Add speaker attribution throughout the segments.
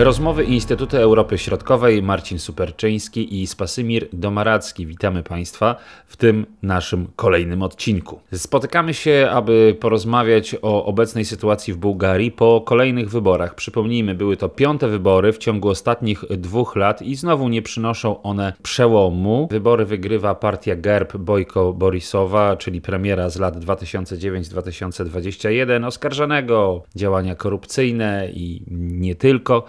Speaker 1: Rozmowy Instytutu Europy Środkowej Marcin Superczyński i Spasymir Domaracki. Witamy Państwa w tym naszym kolejnym odcinku. Spotykamy się, aby porozmawiać o obecnej sytuacji w Bułgarii po kolejnych wyborach. Przypomnijmy, były to piąte wybory w ciągu ostatnich dwóch lat i znowu nie przynoszą one przełomu. Wybory wygrywa partia GERB Bojko Borisowa, czyli premiera z lat 2009-2021, oskarżanego działania korupcyjne i nie tylko.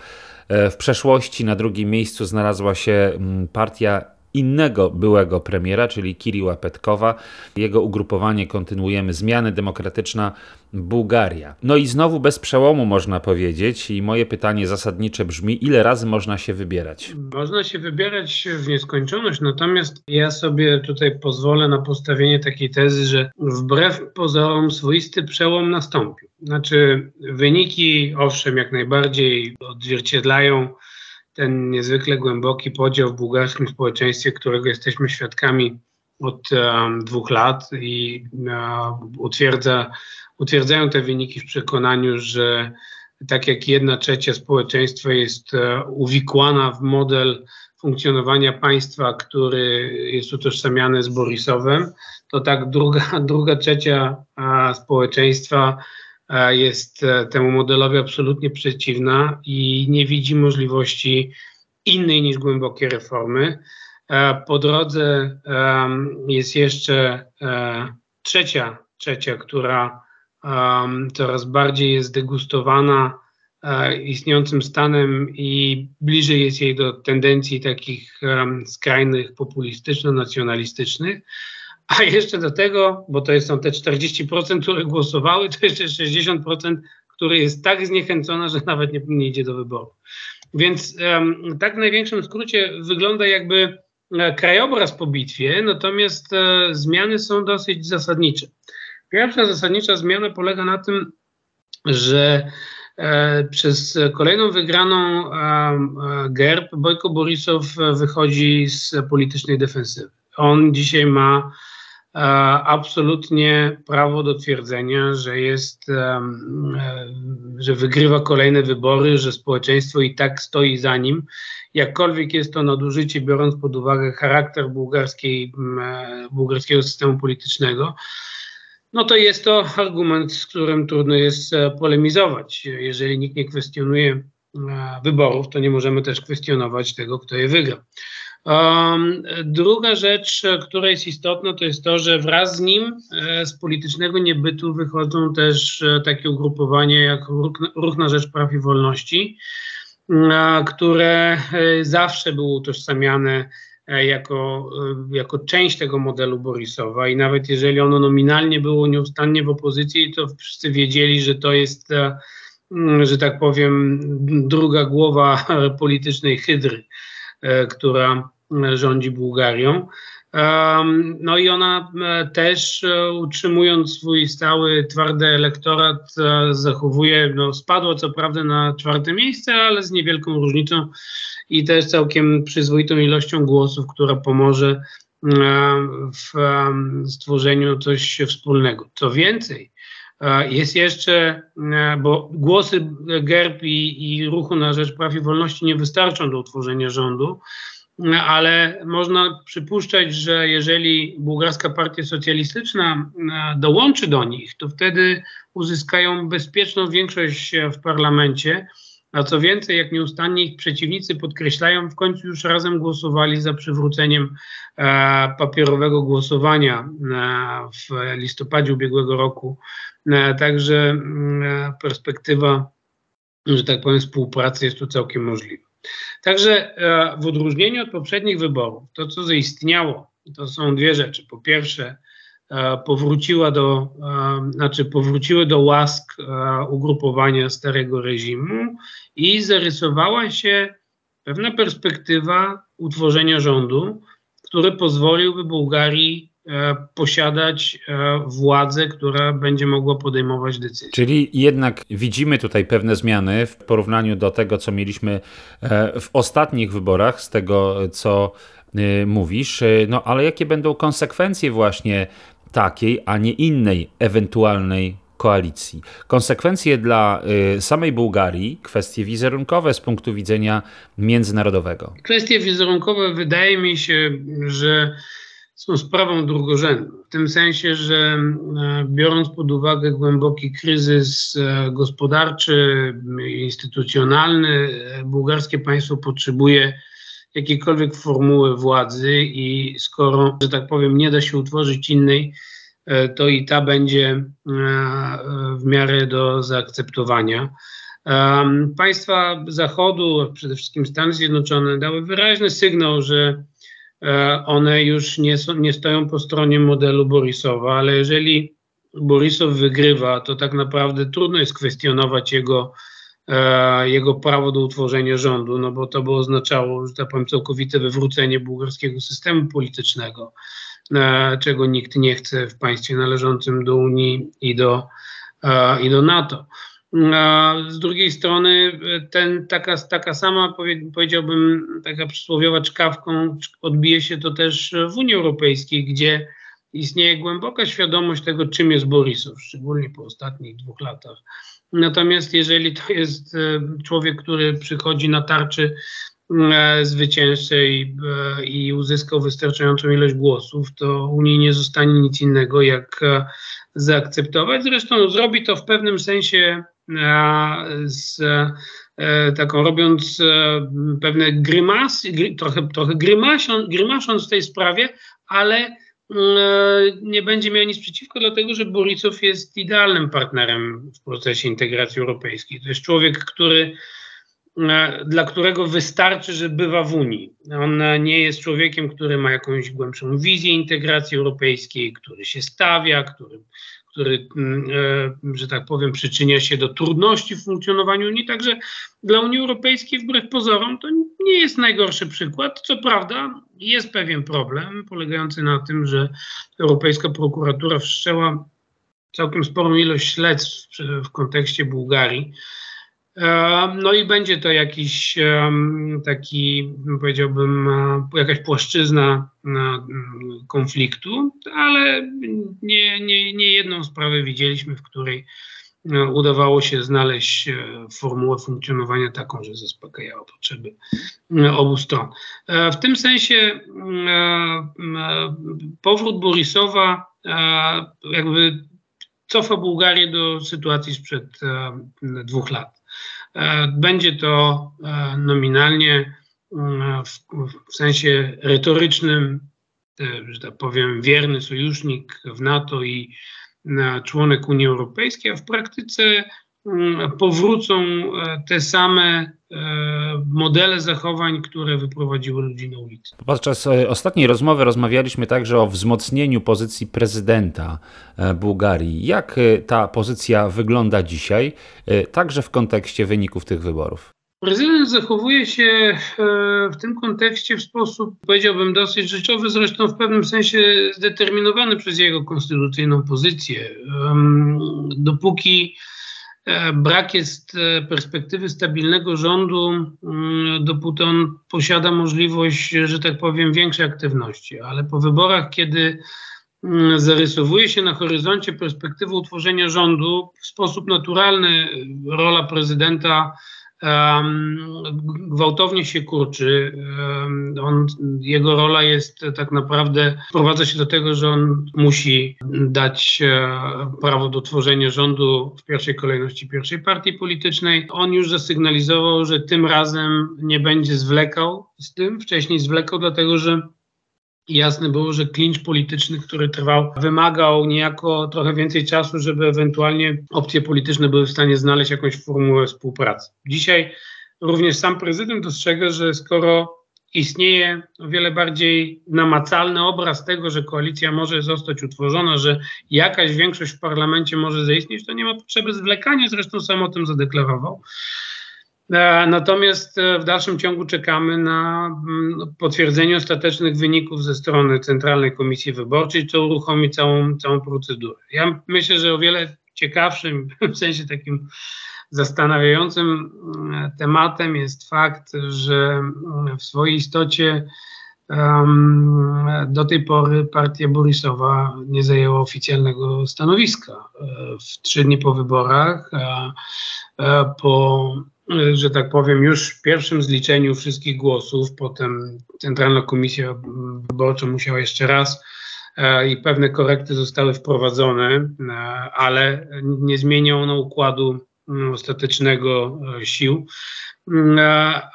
Speaker 1: E, w przeszłości na drugim miejscu znalazła się mm, partia innego byłego premiera, czyli Kiriła Petkowa. Jego ugrupowanie kontynuujemy Zmiany Demokratyczna Bułgaria. No i znowu bez przełomu można powiedzieć i moje pytanie zasadnicze brzmi, ile razy można się wybierać?
Speaker 2: Można się wybierać w nieskończoność, natomiast ja sobie tutaj pozwolę na postawienie takiej tezy, że wbrew pozorom swoisty przełom nastąpił. Znaczy wyniki owszem jak najbardziej odzwierciedlają ten niezwykle głęboki podział w bułgarskim społeczeństwie, którego jesteśmy świadkami od um, dwóch lat i um, utwierdza, utwierdzają te wyniki w przekonaniu, że tak jak jedna trzecia społeczeństwa jest uh, uwikłana w model funkcjonowania państwa, który jest utożsamiany z Borisowem, to tak druga, druga trzecia społeczeństwa jest e, temu modelowi absolutnie przeciwna i nie widzi możliwości innej niż głębokie reformy. E, po drodze jest jeszcze e, trzecia, trzecia, która coraz bardziej jest degustowana istniejącym stanem i bliżej jest jej do tendencji takich skrajnych, populistyczno-nacjonalistycznych. A jeszcze do tego, bo to są te 40%, które głosowały, to jeszcze 60%, które jest tak zniechęcona, że nawet nie, nie idzie do wyboru. Więc um, tak w największym skrócie wygląda jakby e, krajobraz po bitwie, natomiast e, zmiany są dosyć zasadnicze. Pierwsza zasadnicza zmiana polega na tym, że e, przez kolejną wygraną e, GERB Bojko Borisow wychodzi z politycznej defensywy. On dzisiaj ma absolutnie prawo do twierdzenia, że jest, e, że wygrywa kolejne wybory, że społeczeństwo i tak stoi za nim. Jakkolwiek jest to nadużycie, biorąc pod uwagę charakter bułgarskiej, e, bułgarskiego systemu politycznego, no to jest to argument, z którym trudno jest e, polemizować. Jeżeli nikt nie kwestionuje wyborów, to nie możemy też kwestionować tego, kto je wygra. Um, druga rzecz, która jest istotna, to jest to, że wraz z nim e, z politycznego niebytu wychodzą też e, takie ugrupowania jak Ruch, Ruch na Rzecz Praw i Wolności, e, które zawsze były utożsamiane jako, jako część tego modelu Borisowa i nawet jeżeli ono nominalnie było nieustannie w opozycji, to wszyscy wiedzieli, że to jest, że tak powiem, druga głowa politycznej hydry. E, która rządzi Bułgarią. No i ona e, też e, utrzymując swój stały, twardy elektorat, zachowuje, no spadło co prawda na czwarte miejsce, ale z niewielką różnicą i też całkiem przyzwoitą ilością głosów, która pomoże w stworzeniu coś wspólnego. Co więcej, jest jeszcze, bo głosy GERB i, i Ruchu na Rzecz Praw i Wolności nie wystarczą do utworzenia rządu, ale można przypuszczać, że jeżeli bułgarska partia socjalistyczna dołączy do nich, to wtedy uzyskają bezpieczną większość w parlamencie. A co więcej, jak nieustannie ich przeciwnicy podkreślają, w końcu już razem głosowali za przywróceniem e, papierowego głosowania e, w listopadzie ubiegłego roku. E, także mm, perspektywa, że tak powiem, współpracy jest tu całkiem możliwa. Także w odróżnieniu od poprzednich wyborów, to co zaistniało, to są dwie rzeczy. Po pierwsze, powróciła do, znaczy powróciły do łask ugrupowania starego reżimu i zarysowała się pewna perspektywa utworzenia rządu, który pozwoliłby Bułgarii e, posiadać e, władzę, która będzie mogła podejmować decyzje.
Speaker 1: Czyli jednak widzimy tutaj pewne zmiany w porównaniu do tego, co mieliśmy e, w ostatnich wyborach, z tego, co mówisz. No ale jakie będą konsekwencje właśnie takiej, a nie innej ewentualnej koalicji. Konsekwencje dla y, samej Bułgarii, kwestie wizerunkowe z punktu widzenia międzynarodowego.
Speaker 2: Kwestie wizerunkowe wydaje mi się, że są sprawą drugorzędną. W tym sensie, że e, biorąc pod uwagę głęboki kryzys e, gospodarczy, instytucjonalny, e, bułgarskie państwo potrzebuje jakiejkolwiek formuły władzy i skoro, że tak powiem, nie da się utworzyć innej, to i ta będzie w miarę do zaakceptowania. Państwa Zachodu, przede wszystkim Stany Zjednoczone, dały wyraźny sygnał, że E, one już nie, są, nie stoją po stronie modelu Borisowa, ale jeżeli Borisow wygrywa, to tak naprawdę trudno jest kwestionować jego, e, jego prawo do utworzenia rządu, no bo to by oznaczało, że tak powiem, całkowite wywrócenie bułgarskiego systemu politycznego, e, czego nikt nie chce w państwie należącym do Unii i do, i do NATO. Z drugiej strony ten, taka, taka sama, powiedziałbym, taka przysłowiowa czkawką odbije się to też w Unii Europejskiej, gdzie istnieje głęboka świadomość tego, czym jest Borisow, szczególnie po ostatnich dwóch latach. Natomiast jeżeli to jest e, człowiek, który przychodzi na tarczy e, zwyciężczej e, i uzyskał wystarczającą ilość głosów, to Unii nie zostanie nic innego jak zaakceptować. Zresztą zrobi to w pewnym sensie z taką robiąc pewne grymasy, trochę, trochę grymasząc, grymasząc w tej sprawie, ale nie będzie miał nic przeciwko, dlatego że Borisow jest idealnym partnerem w procesie integracji europejskiej. To jest człowiek, który, dla którego wystarczy, że bywa w Unii. On nie jest człowiekiem, który ma jakąś głębszą wizję integracji europejskiej, który się stawia, który który, mm, e, że tak powiem, przyczynia się do trudności w funkcjonowaniu Unii. Także dla Unii Europejskiej, wbrew pozorom, to nie jest najgorszy przykład. Co prawda, jest pewien problem polegający na tym, że Europejska prokuratura wszczęła całkiem sporą ilość śledztw w kontekście Bułgarii no i będzie to jakiś taki, powiedziałbym, e, jakaś płaszczyzna konfliktu, ale nie, nie, nie jedną sprawę widzieliśmy, w której e, udawało się znaleźć e, formułę funkcjonowania taką, że zaspokajała potrzeby obu stron. W tym sensie powrót Borisowa jakby cofa Bułgarię do sytuacji sprzed dwóch lat. E, będzie to e, nominalnie e, w, w sensie retorycznym, że tak powiem, wierny sojusznik w NATO i członek Unii Europejskiej, a w praktyce powrócą te same modele zachowań, które wyprowadziły ludzi na ulicę.
Speaker 1: Podczas ostatniej rozmowy rozmawialiśmy także o wzmocnieniu pozycji prezydenta Bułgarii. Jak ta pozycja wygląda dzisiaj, także w kontekście wyników tych wyborów?
Speaker 2: Prezydent zachowuje się w tym kontekście w sposób, powiedziałbym, dosyć rzeczowy, zresztą w pewnym sensie zdeterminowany przez jego konstytucyjną pozycję. Dopóki E, brak jest e, perspektywy stabilnego rządu, mm, dopóty on posiada możliwość, że tak powiem, większej aktywności, ale po wyborach, kiedy mm, zarysowuje się na horyzoncie perspektywy utworzenia rządu, w sposób naturalny rola prezydenta gwałtownie się kurczy. On, jego rola jest tak naprawdę, prowadza się do tego, że on musi dać e, prawo do tworzenia rządu w pierwszej kolejności pierwszej partii politycznej. On już zasygnalizował, że tym razem nie będzie zwlekał z tym. Wcześniej zwlekał, dlatego że jasne było, że klincz polityczny, który trwał, wymagał niejako trochę więcej czasu, żeby ewentualnie opcje polityczne były w stanie znaleźć jakąś formułę współpracy. Dzisiaj również sam prezydent dostrzega, że skoro istnieje o wiele bardziej namacalny obraz tego, że koalicja może zostać utworzona, że jakaś większość w parlamencie może zaistnieć, to nie ma potrzeby zwlekania, zresztą sam o tym zadeklarował. E, natomiast e, w dalszym ciągu czekamy na mm, potwierdzenie ostatecznych wyników ze strony Centralnej Komisji Wyborczej, co uruchomi całą, całą procedurę. Ja myślę, że o wiele ciekawszym, w sensie takim zastanawiającym mm, tematem jest fakt, że mm, w swojej istocie do tej pory partia Borisowa nie zajęła oficjalnego stanowiska. E, w trzy dni po wyborach, po, że tak powiem, już w pierwszym zliczeniu wszystkich głosów, potem Centralna Komisja Wyborcza musiała jeszcze raz e, i pewne korekty zostały wprowadzone, e, ale nie zmienią ono układu mm, ostatecznego sił. Mm,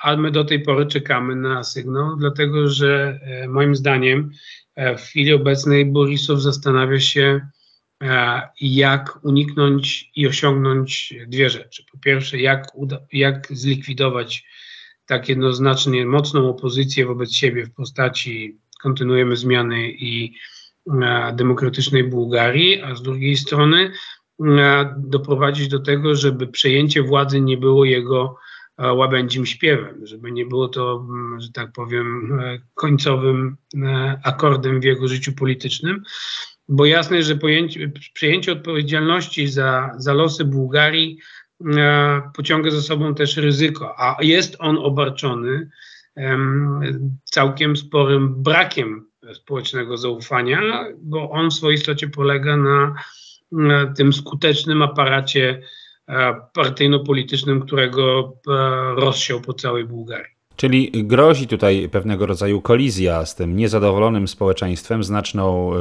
Speaker 2: a my do tej pory czekamy na sygnał, dlatego że e, moim zdaniem e, w chwili obecnej Borisow zastanawia się, e, jak uniknąć i osiągnąć dwie rzeczy. Po pierwsze, jak, jak zlikwidować tak jednoznacznie mocną opozycję wobec siebie w postaci kontynuujemy zmiany i demokratycznej Bułgarii, a z drugiej strony doprowadzić do tego, żeby przejęcie władzy nie było jego łabędzim śpiewem, żeby nie było to, że tak powiem, e, końcowym e, akordem w jego życiu politycznym, bo jasne, że pojęcie, przejęcie odpowiedzialności za, za losy Bułgarii e, pociąga za sobą też ryzyko, a jest on obarczony całkiem sporym brakiem społecznego zaufania, bo on w swojej istocie polega na, na tym skutecznym aparacie E, partyjno-politycznym, którego e, rozsiał po całej Bułgarii.
Speaker 1: Czyli grozi tutaj pewnego rodzaju kolizja z tym niezadowolonym społeczeństwem, znaczną y,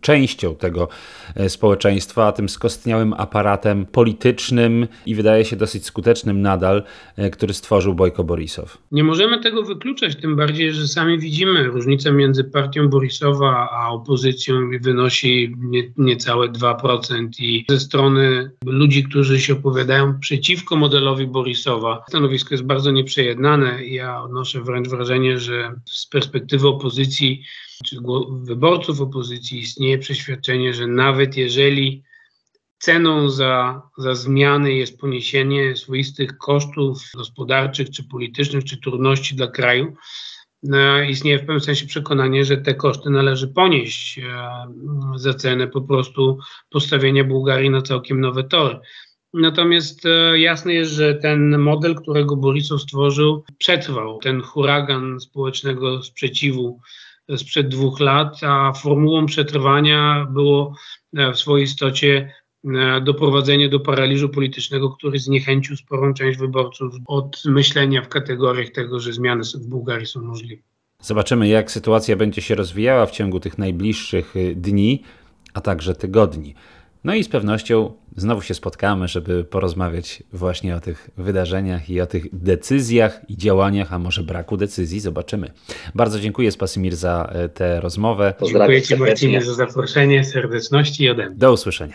Speaker 1: częścią tego e, społeczeństwa, tym skostniałym aparatem politycznym i wydaje się dosyć skutecznym nadal, y, który stworzył Bojko Borisow.
Speaker 2: Nie możemy tego wykluczać, tym bardziej, że sami widzimy różnicę między partią Borisowa a opozycją wynosi nie, niecałe 2% i ze strony ludzi, którzy się opowiadają przeciwko modelowi Borisowa, stanowisko jest bardzo nieprzejednane. Ja odnoszę wręcz wrażenie, że z perspektywy opozycji czy wyborców opozycji istnieje przeświadczenie, że nawet jeżeli ceną za, za zmiany jest poniesienie swoistych kosztów gospodarczych, czy politycznych, czy trudności dla kraju, no, istnieje w pewnym sensie przekonanie, że te koszty należy ponieść e, za cenę po prostu postawienia Bułgarii na całkiem nowe tory. Natomiast e, jasne jest, że ten model, którego Borisow stworzył, przetrwał ten huragan społecznego sprzeciwu sprzed dwóch lat, a formułą przetrwania było e, w swojej istocie e, doprowadzenie do paraliżu politycznego, który zniechęcił sporą część wyborców od myślenia w kategoriach tego, że zmiany w Bułgarii są możliwe.
Speaker 1: Zobaczymy, jak sytuacja będzie się rozwijała w ciągu tych najbliższych dni, a także tygodni. No i z pewnością znowu się spotkamy, żeby porozmawiać właśnie o tych wydarzeniach i o tych decyzjach i działaniach, a może braku decyzji. Zobaczymy. Bardzo dziękuję Spasimir za e, tę rozmowę.
Speaker 2: Dziękuję Ci Marcinie za zaproszenie, serdeczności i ode mnie.
Speaker 1: Do usłyszenia.